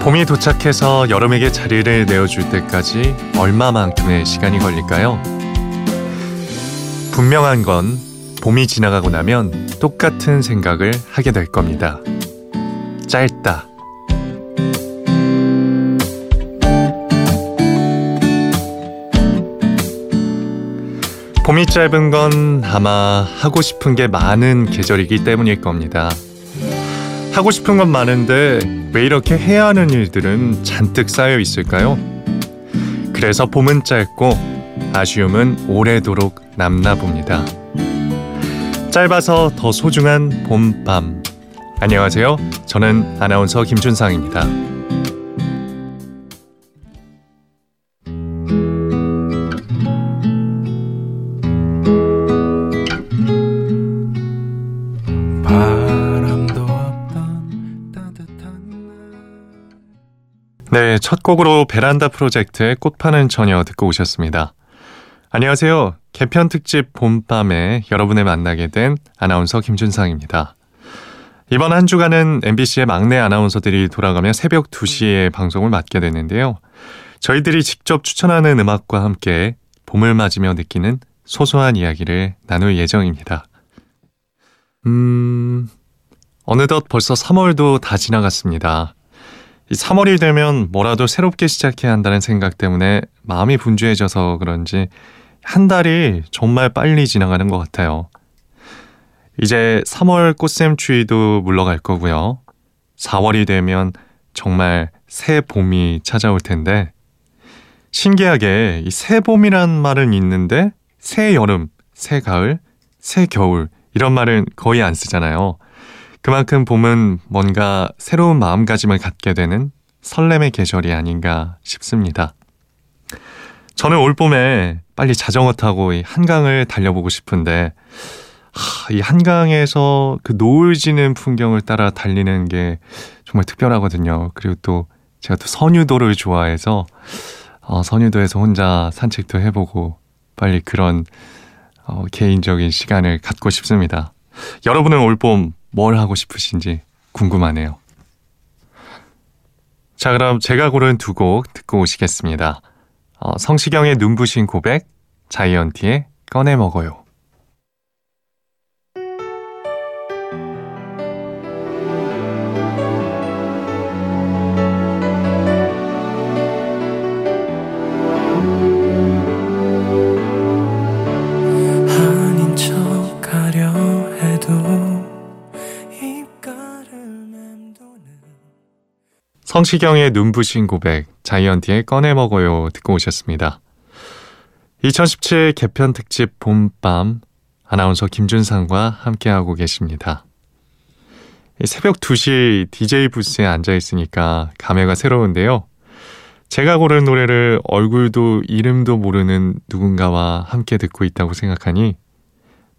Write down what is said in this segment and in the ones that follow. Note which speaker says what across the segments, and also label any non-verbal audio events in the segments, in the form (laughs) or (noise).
Speaker 1: 봄이 도착해서 여름에게 자리를 내어줄 때까지 얼마만큼의 시간이 걸릴까요? 분명한 건 봄이 지나가고 나면 똑같은 생각을 하게 될 겁니다. 짧다. 봄이 짧은 건 아마 하고 싶은 게 많은 계절이기 때문일 겁니다. 하고 싶은 건 많은데 왜 이렇게 해야 하는 일들은 잔뜩 쌓여 있을까요? 그래서 봄은 짧고 아쉬움은 오래도록 남나 봅니다. 짧아서 더 소중한 봄밤. 안녕하세요. 저는 아나운서 김준상입니다. 네, 첫 곡으로 베란다 프로젝트의 꽃 파는 처녀 듣고 오셨습니다. 안녕하세요. 개편 특집 봄밤에 여러분을 만나게 된 아나운서 김준상입니다. 이번 한 주간은 MBC의 막내 아나운서들이 돌아가며 새벽 2시에 방송을 맡게 됐는데요. 저희들이 직접 추천하는 음악과 함께 봄을 맞으며 느끼는 소소한 이야기를 나눌 예정입니다. 음, 어느덧 벌써 3월도 다 지나갔습니다. 이 3월이 되면 뭐라도 새롭게 시작해야 한다는 생각 때문에 마음이 분주해져서 그런지 한 달이 정말 빨리 지나가는 것 같아요. 이제 3월 꽃샘 추위도 물러갈 거고요. 4월이 되면 정말 새 봄이 찾아올 텐데 신기하게 이 새 봄이란 말은 있는데 새 여름, 새 가을, 새 겨울 이런 말은 거의 안 쓰잖아요. 그만큼 봄은 뭔가 새로운 마음가짐을 갖게 되는 설렘의 계절이 아닌가 싶습니다. 저는 올 봄에 빨리 자전거 타고 이 한강을 달려보고 싶은데 하, 이 한강에서 그 노을 지는 풍경을 따라 달리는 게 정말 특별하거든요. 그리고 또 제가 또 선유도를 좋아해서 어, 선유도에서 혼자 산책도 해보고 빨리 그런 어, 개인적인 시간을 갖고 싶습니다. 여러분은 올봄 뭘 하고 싶으신지 궁금하네요. 자, 그럼 제가 고른 두 곡 듣고 오시겠습니다. 어, 성시경의 눈부신 고백, 자이언티의 꺼내 먹어요. 성시경의 눈부신 고백, 자이언티의 꺼내 먹어요 듣고 오셨습니다. 2017 개편 특집 봄밤 아나운서 김준상과 함께하고 계십니다. 새벽 2시 DJ 부스에 앉아 있으니까 감회가 새로운데요. 제가 고른 노래를 얼굴도 이름도 모르는 누군가와 함께 듣고 있다고 생각하니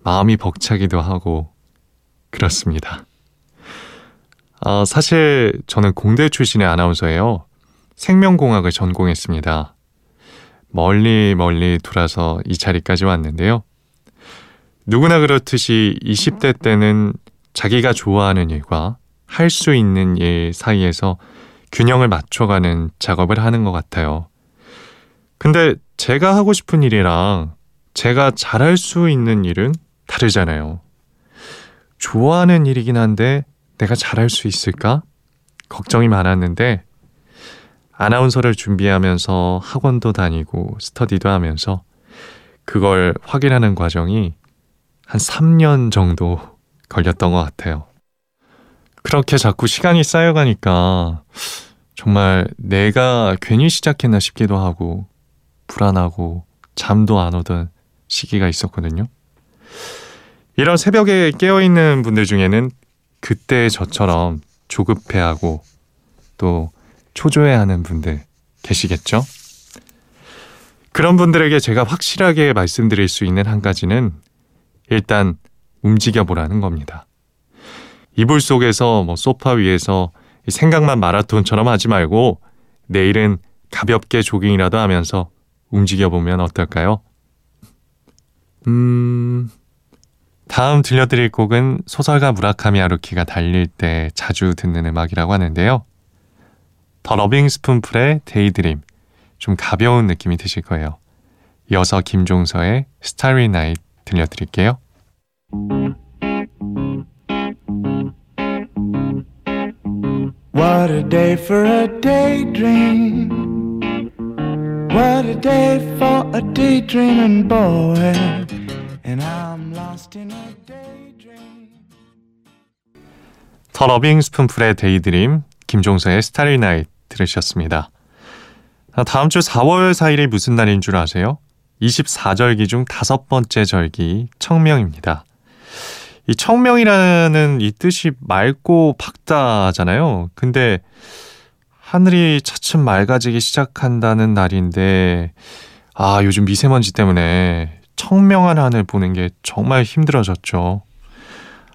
Speaker 1: 마음이 벅차기도 하고 그렇습니다. 어, 사실 저는 공대 출신의 아나운서예요. 생명공학을 전공했습니다. 멀리 멀리 돌아서 이 자리까지 왔는데요. 누구나 그렇듯이 20대 때는 자기가 좋아하는 일과 할 수 있는 일 사이에서 균형을 맞춰가는 작업을 하는 것 같아요. 근데 제가 하고 싶은 일이랑 제가 잘할 수 있는 일은 다르잖아요. 좋아하는 일이긴 한데 내가 잘할 수 있을까? 걱정이 많았는데 아나운서를 준비하면서 학원도 다니고 스터디도 하면서 그걸 확인하는 과정이 한 3년 정도 걸렸던 것 같아요. 그렇게 자꾸 시간이 쌓여가니까 정말 내가 괜히 시작했나 싶기도 하고 불안하고 잠도 안 오던 시기가 있었거든요. 이런 새벽에 깨어있는 분들 중에는 그때 저처럼 조급해하고 또 초조해하는 분들 계시겠죠? 그런 분들에게 제가 확실하게 말씀드릴 수 있는 한 가지는 일단 움직여 보라는 겁니다. 이불 속에서 뭐 소파 위에서 생각만 마라톤처럼 하지 말고 내일은 가볍게 조깅이라도 하면서 움직여보면 어떨까요? 음, 다음 들려드릴 곡은 소설가 무라카미 하루키가 달릴 때 자주 듣는 음악이라고 하는데요. The Lovin' Spoonful의 Daydream. 좀 가벼운 느낌이 드실 거예요. 이어서 김종서의 Starry Night 들려드릴게요. A day for. 더 러빙 스푼풀의 Daydream, 김종서의 Starry Night 들으셨습니다. 다음 주 4월 4일이 무슨 날인 줄 아세요? 24절기 중 다섯 번째 절기 청명입니다. 이 청명이라는 이 뜻이 맑고 밝다잖아요. 근데 하늘이 차츰 맑아지기 시작한다는 날인데 아, 요즘 미세먼지 때문에 청명한 하늘 보는 게 정말 힘들어졌죠.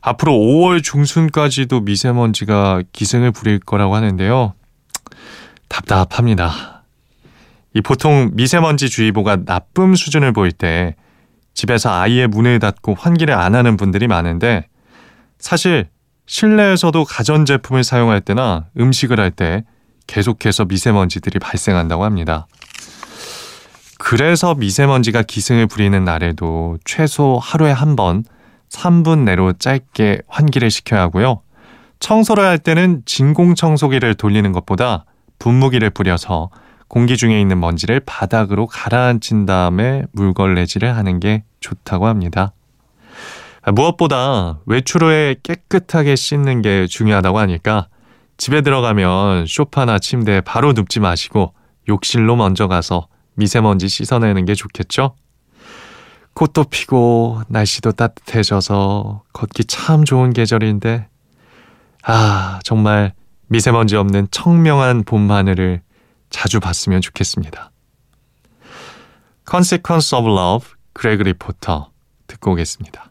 Speaker 1: 앞으로 5월 중순까지도 미세먼지가 기승을 부릴 거라고 하는데요. 답답합니다. 이 보통 미세먼지 주의보가 나쁨 수준을 보일 때 집에서 아예 문을 닫고 환기를 안 하는 분들이 많은데 사실 실내에서도 가전제품을 사용할 때나 음식을 할 때 계속해서 미세먼지들이 발생한다고 합니다. 그래서 미세먼지가 기승을 부리는 날에도 최소 하루에 한 번 3분 내로 짧게 환기를 시켜야 하고요. 청소를 할 때는 진공청소기를 돌리는 것보다 분무기를 뿌려서 공기 중에 있는 먼지를 바닥으로 가라앉힌 다음에 물걸레질을 하는 게 좋다고 합니다. 무엇보다 외출 후에 깨끗하게 씻는 게 중요하다고 하니까 집에 들어가면 쇼파나 침대에 바로 눕지 마시고 욕실로 먼저 가서 미세먼지 씻어내는 게 좋겠죠? 꽃도 피고 날씨도 따뜻해져서 걷기 참 좋은 계절인데 아 정말 미세먼지 없는 청명한 봄 하늘을 자주 봤으면 좋겠습니다. Consequence of Love, 그레그 리 포터 듣고 오겠습니다.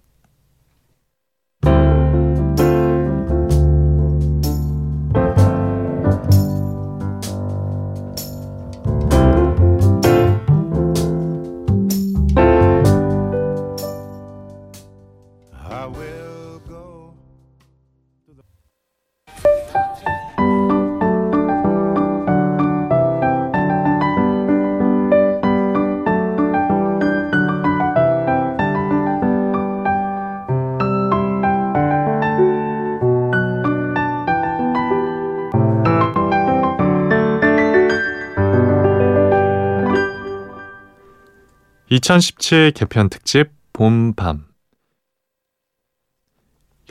Speaker 1: (2017) 개편 특집 봄밤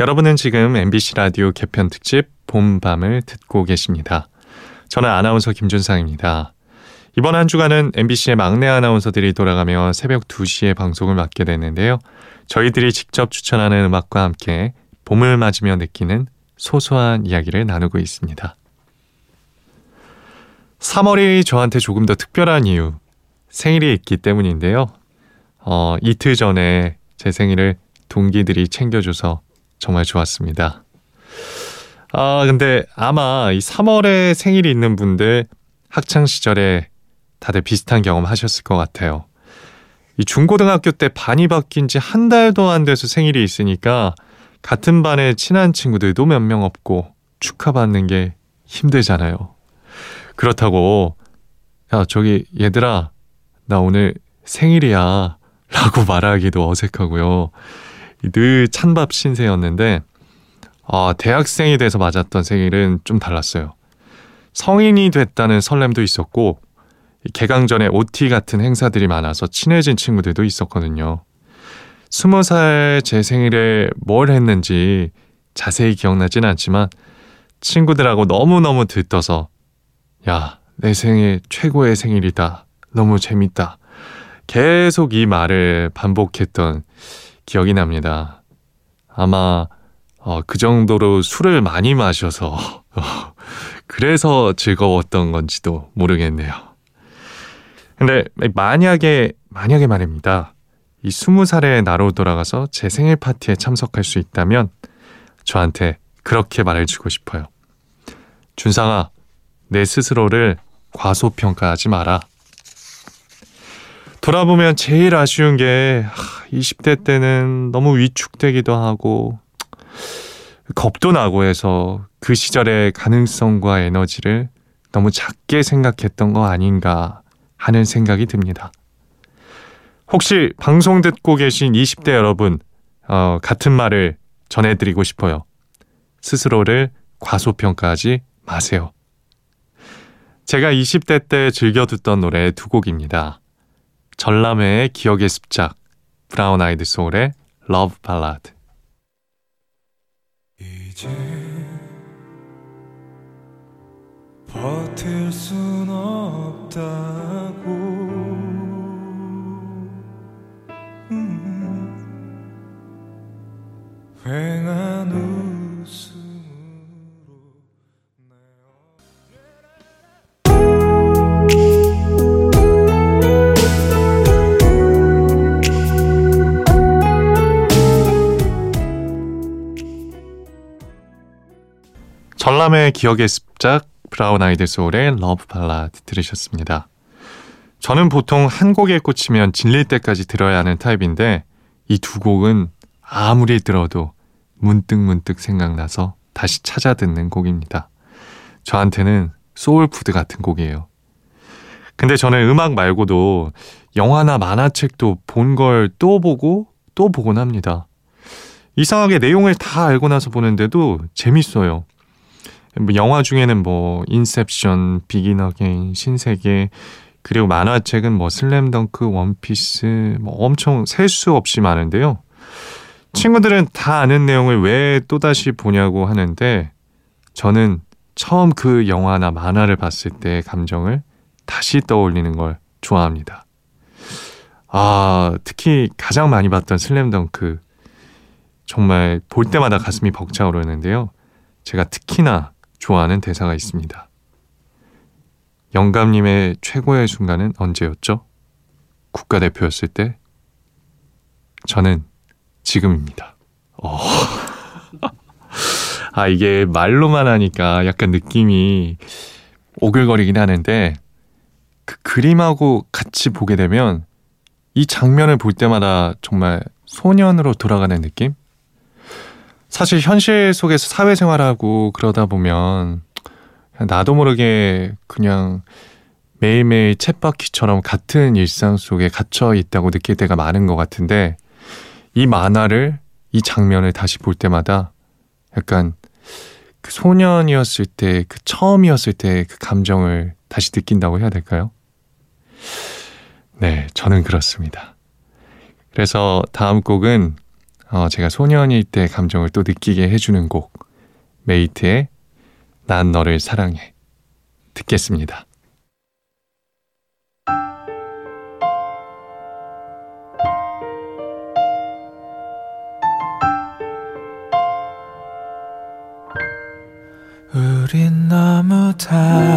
Speaker 1: 여러분은 지금 MBC 라디오 개편 특집 봄밤을 듣고 계십니다. 저는 아나운서 김준상입니다. 이번 한 주간은 MBC의 막내 아나운서들이 돌아가며 새벽 2시에 방송을 맡게 됐는데요. 저희들이 직접 추천하는 음악과 함께 봄을 맞으며 느끼는 소소한 이야기를 나누고 있습니다. 3월이 저한테 조금 더 특별한 이유, 생일이 있기 때문인데요. 어, 이틀 전에 제 생일을 동기들이 챙겨줘서 정말 좋았습니다. 아, 근데 아마 이 3월에 생일이 있는 분들 학창 시절에 다들 비슷한 경험 하셨을 것 같아요. 이 중고등학교 때 반이 바뀐 지 한 달도 안 돼서 생일이 있으니까 같은 반에 친한 친구들도 몇 명 없고 축하받는 게 힘들잖아요. 그렇다고 야 저기 얘들아 나 오늘 생일이야 라고 말하기도 어색하고요. 늘 찬밥 신세였는데 어, 대학생이 돼서 맞았던 생일은 좀 달랐어요. 성인이 됐다는 설렘도 있었고 개강 전에 OT 같은 행사들이 많아서 친해진 친구들도 있었거든요. 스무 살 제 생일에 뭘 했는지 자세히 기억나진 않지만 친구들하고 너무너무 들떠서 야, 내 생일 최고의 생일이다. 너무 재밌다. 계속 이 말을 반복했던 기억이 납니다. 아마 어, 그 정도로 술을 많이 마셔서 (laughs) 어, 그래서 즐거웠던 건지도 모르겠네요. 근데 만약에 만약에 말입니다. 이 스무 살의 나로 돌아가서 제 생일 파티에 참석할 수 있다면 저한테 그렇게 말해주고 싶어요. 준상아, 내 스스로를 과소평가하지 마라. 돌아보면 제일 아쉬운 게 20대 때는 너무 위축되기도 하고 겁도 나고 해서 그 시절의 가능성과 에너지를 너무 작게 생각했던 거 아닌가 하는 생각이 듭니다. 혹시 방송 듣고 계신 20대 여러분, 어, 같은 말을 전해드리고 싶어요. 스스로를 과소평가하지 마세요. 제가 20대 때 즐겨 듣던 노래 두 곡입니다. 전람회의 기억의 습작, 브라운 아이드 소울의 Love Ballad. 이제 버틸 순 없다고 음, 휑한 웃 기억의 습작 브라운 아이드 소울의 Love Ballad 들으셨습니다. 저는 보통 한 곡에 꽂히면 질릴 때까지 들어야 하는 타입인데 이 두 곡은 아무리 들어도 문득 문득 생각나서 다시 찾아 듣는 곡입니다. 저한테는 소울푸드 같은 곡이에요. 근데 저는 음악 말고도 영화나 만화책도 본 걸 또 보고 또 보곤 합니다. 이상하게 내용을 다 알고 나서 보는데도 재밌어요. 뭐 영화 중에는 뭐 인셉션, 비긴 어게인, 신세계 그리고 만화책은 뭐 슬램덩크, 원피스 뭐 엄청 셀 수 없이 많은데요. 친구들은 다 아는 내용을 왜 또다시 보냐고 하는데 저는 처음 그 영화나 만화를 봤을 때의 감정을 다시 떠올리는 걸 좋아합니다. 아, 특히 가장 많이 봤던 슬램덩크 정말 볼 때마다 가슴이 벅차오르는데요. 제가 특히나 좋아하는 대사가 있습니다. 영감님의 최고의 순간은 언제였죠? 국가대표였을 때? 저는 지금입니다. 어. (laughs) 아, 이게 말로만 하니까 약간 느낌이 오글거리긴 하는데, 그 그림하고 같이 보게 되면 이 장면을 볼 때마다 정말 소년으로 돌아가는 느낌? 사실 현실 속에서 사회생활하고 그러다 보면 나도 모르게 그냥 매일매일 챗바퀴처럼 같은 일상 속에 갇혀 있다고 느낄 때가 많은 것 같은데 이 만화를 이 장면을 다시 볼 때마다 약간 그 소년이었을 때 그 처음이었을 때 그 감정을 다시 느낀다고 해야 될까요? 네, 저는 그렇습니다. 그래서 다음 곡은 어, 제가 소년일 때 감정을 또 느끼게 해주는 곡 메이트의 난 너를 사랑해 듣겠습니다. 우린 너무 달라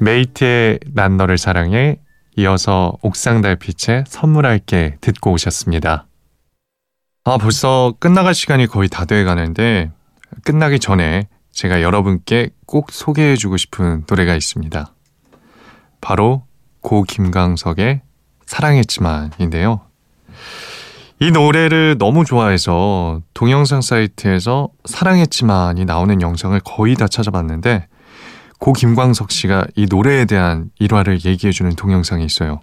Speaker 1: 메이트의 난 너를 사랑해 이어서 옥상 달빛에 선물할게 듣고 오셨습니다. 아, 벌써 끝나갈 시간이 거의 다 돼 가는데 끝나기 전에 제가 여러분께 꼭 소개해 주고 싶은 노래가 있습니다. 바로 고 김광석의 사랑했지만인데요. 이 노래를 너무 좋아해서 동영상 사이트에서 사랑했지만이 나오는 영상을 거의 다 찾아봤는데 고 김광석 씨가 이 노래에 대한 일화를 얘기해주는 동영상이 있어요.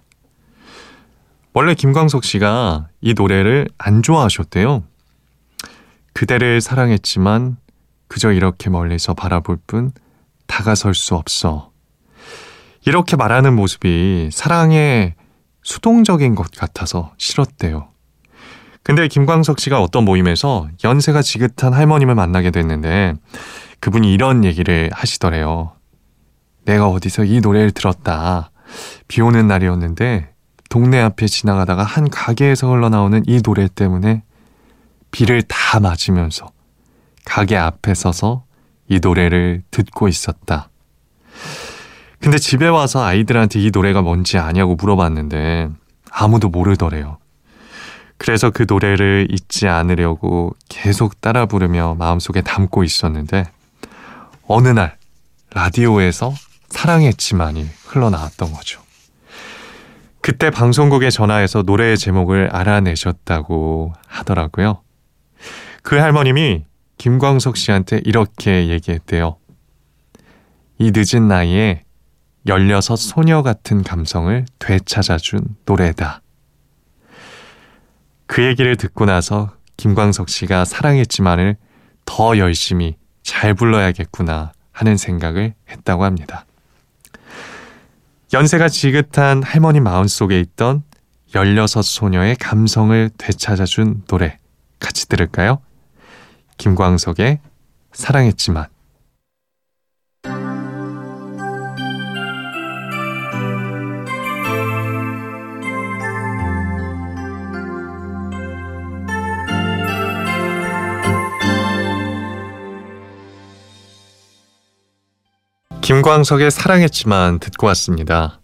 Speaker 1: 원래 김광석 씨가 이 노래를 안 좋아하셨대요. 그대를 사랑했지만 그저 이렇게 멀리서 바라볼 뿐 다가설 수 없어. 이렇게 말하는 모습이 사랑에 수동적인 것 같아서 싫었대요. 근데 김광석 씨가 어떤 모임에서 연세가 지긋한 할머님을 만나게 됐는데 그분이 이런 얘기를 하시더래요. 내가 어디서 이 노래를 들었다. 비 오는 날이었는데 동네 앞에 지나가다가 한 가게에서 흘러나오는 이 노래 때문에 비를 다 맞으면서 가게 앞에 서서 이 노래를 듣고 있었다. 근데 집에 와서 아이들한테 이 노래가 뭔지 아냐고 물어봤는데 아무도 모르더래요. 그래서 그 노래를 잊지 않으려고 계속 따라 부르며 마음속에 담고 있었는데 어느 날 라디오에서 사랑했지만이 흘러나왔던 거죠. 그때 방송국에 전화해서 노래의 제목을 알아내셨다고 하더라고요. 그 할머님이 김광석 씨한테 이렇게 얘기했대요. 이 늦은 나이에 16 소녀 같은 감성을 되찾아준 노래다. 그 얘기를 듣고 나서 김광석 씨가 사랑했지만을 더 열심히 잘 불러야겠구나 하는 생각을 했다고 합니다. 연세가 지긋한 할머니 마음속에 있던 16 소녀의 감성을 되찾아준 노래 같이 들을까요? 김광석의 사랑했지만 김광석의 사랑했지만 듣고 왔습니다.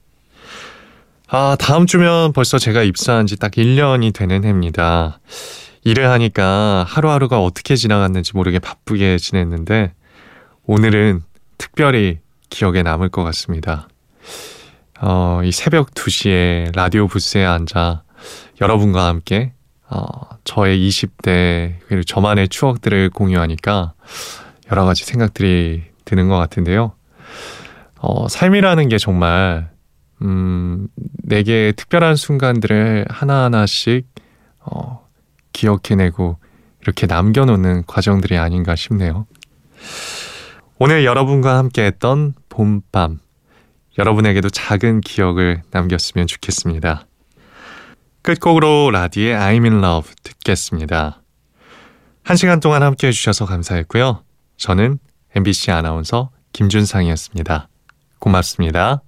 Speaker 1: 아, 다음 주면 벌써 제가 입사한 지 딱 1년이 되는 해입니다. 일을 하니까 하루하루가 어떻게 지나갔는지 모르게 바쁘게 지냈는데 오늘은 특별히 기억에 남을 것 같습니다. 어, 이 새벽 2시에 라디오 부스에 앉아 여러분과 함께 어, 저의 20대 그리고 저만의 추억들을 공유하니까 여러 가지 생각들이 드는 것 같은데요. 어, 삶이라는 게 정말 음, 내게 특별한 순간들을 하나하나씩 어, 기억해내고 이렇게 남겨놓는 과정들이 아닌가 싶네요. 오늘 여러분과 함께 했던 봄밤. 여러분에게도 작은 기억을 남겼으면 좋겠습니다. 끝곡으로 라디의 I'm in love 듣겠습니다. 한 시간 동안 함께 해주셔서 감사했고요. 저는 MBC 아나운서 김준상이었습니다. 고맙습니다.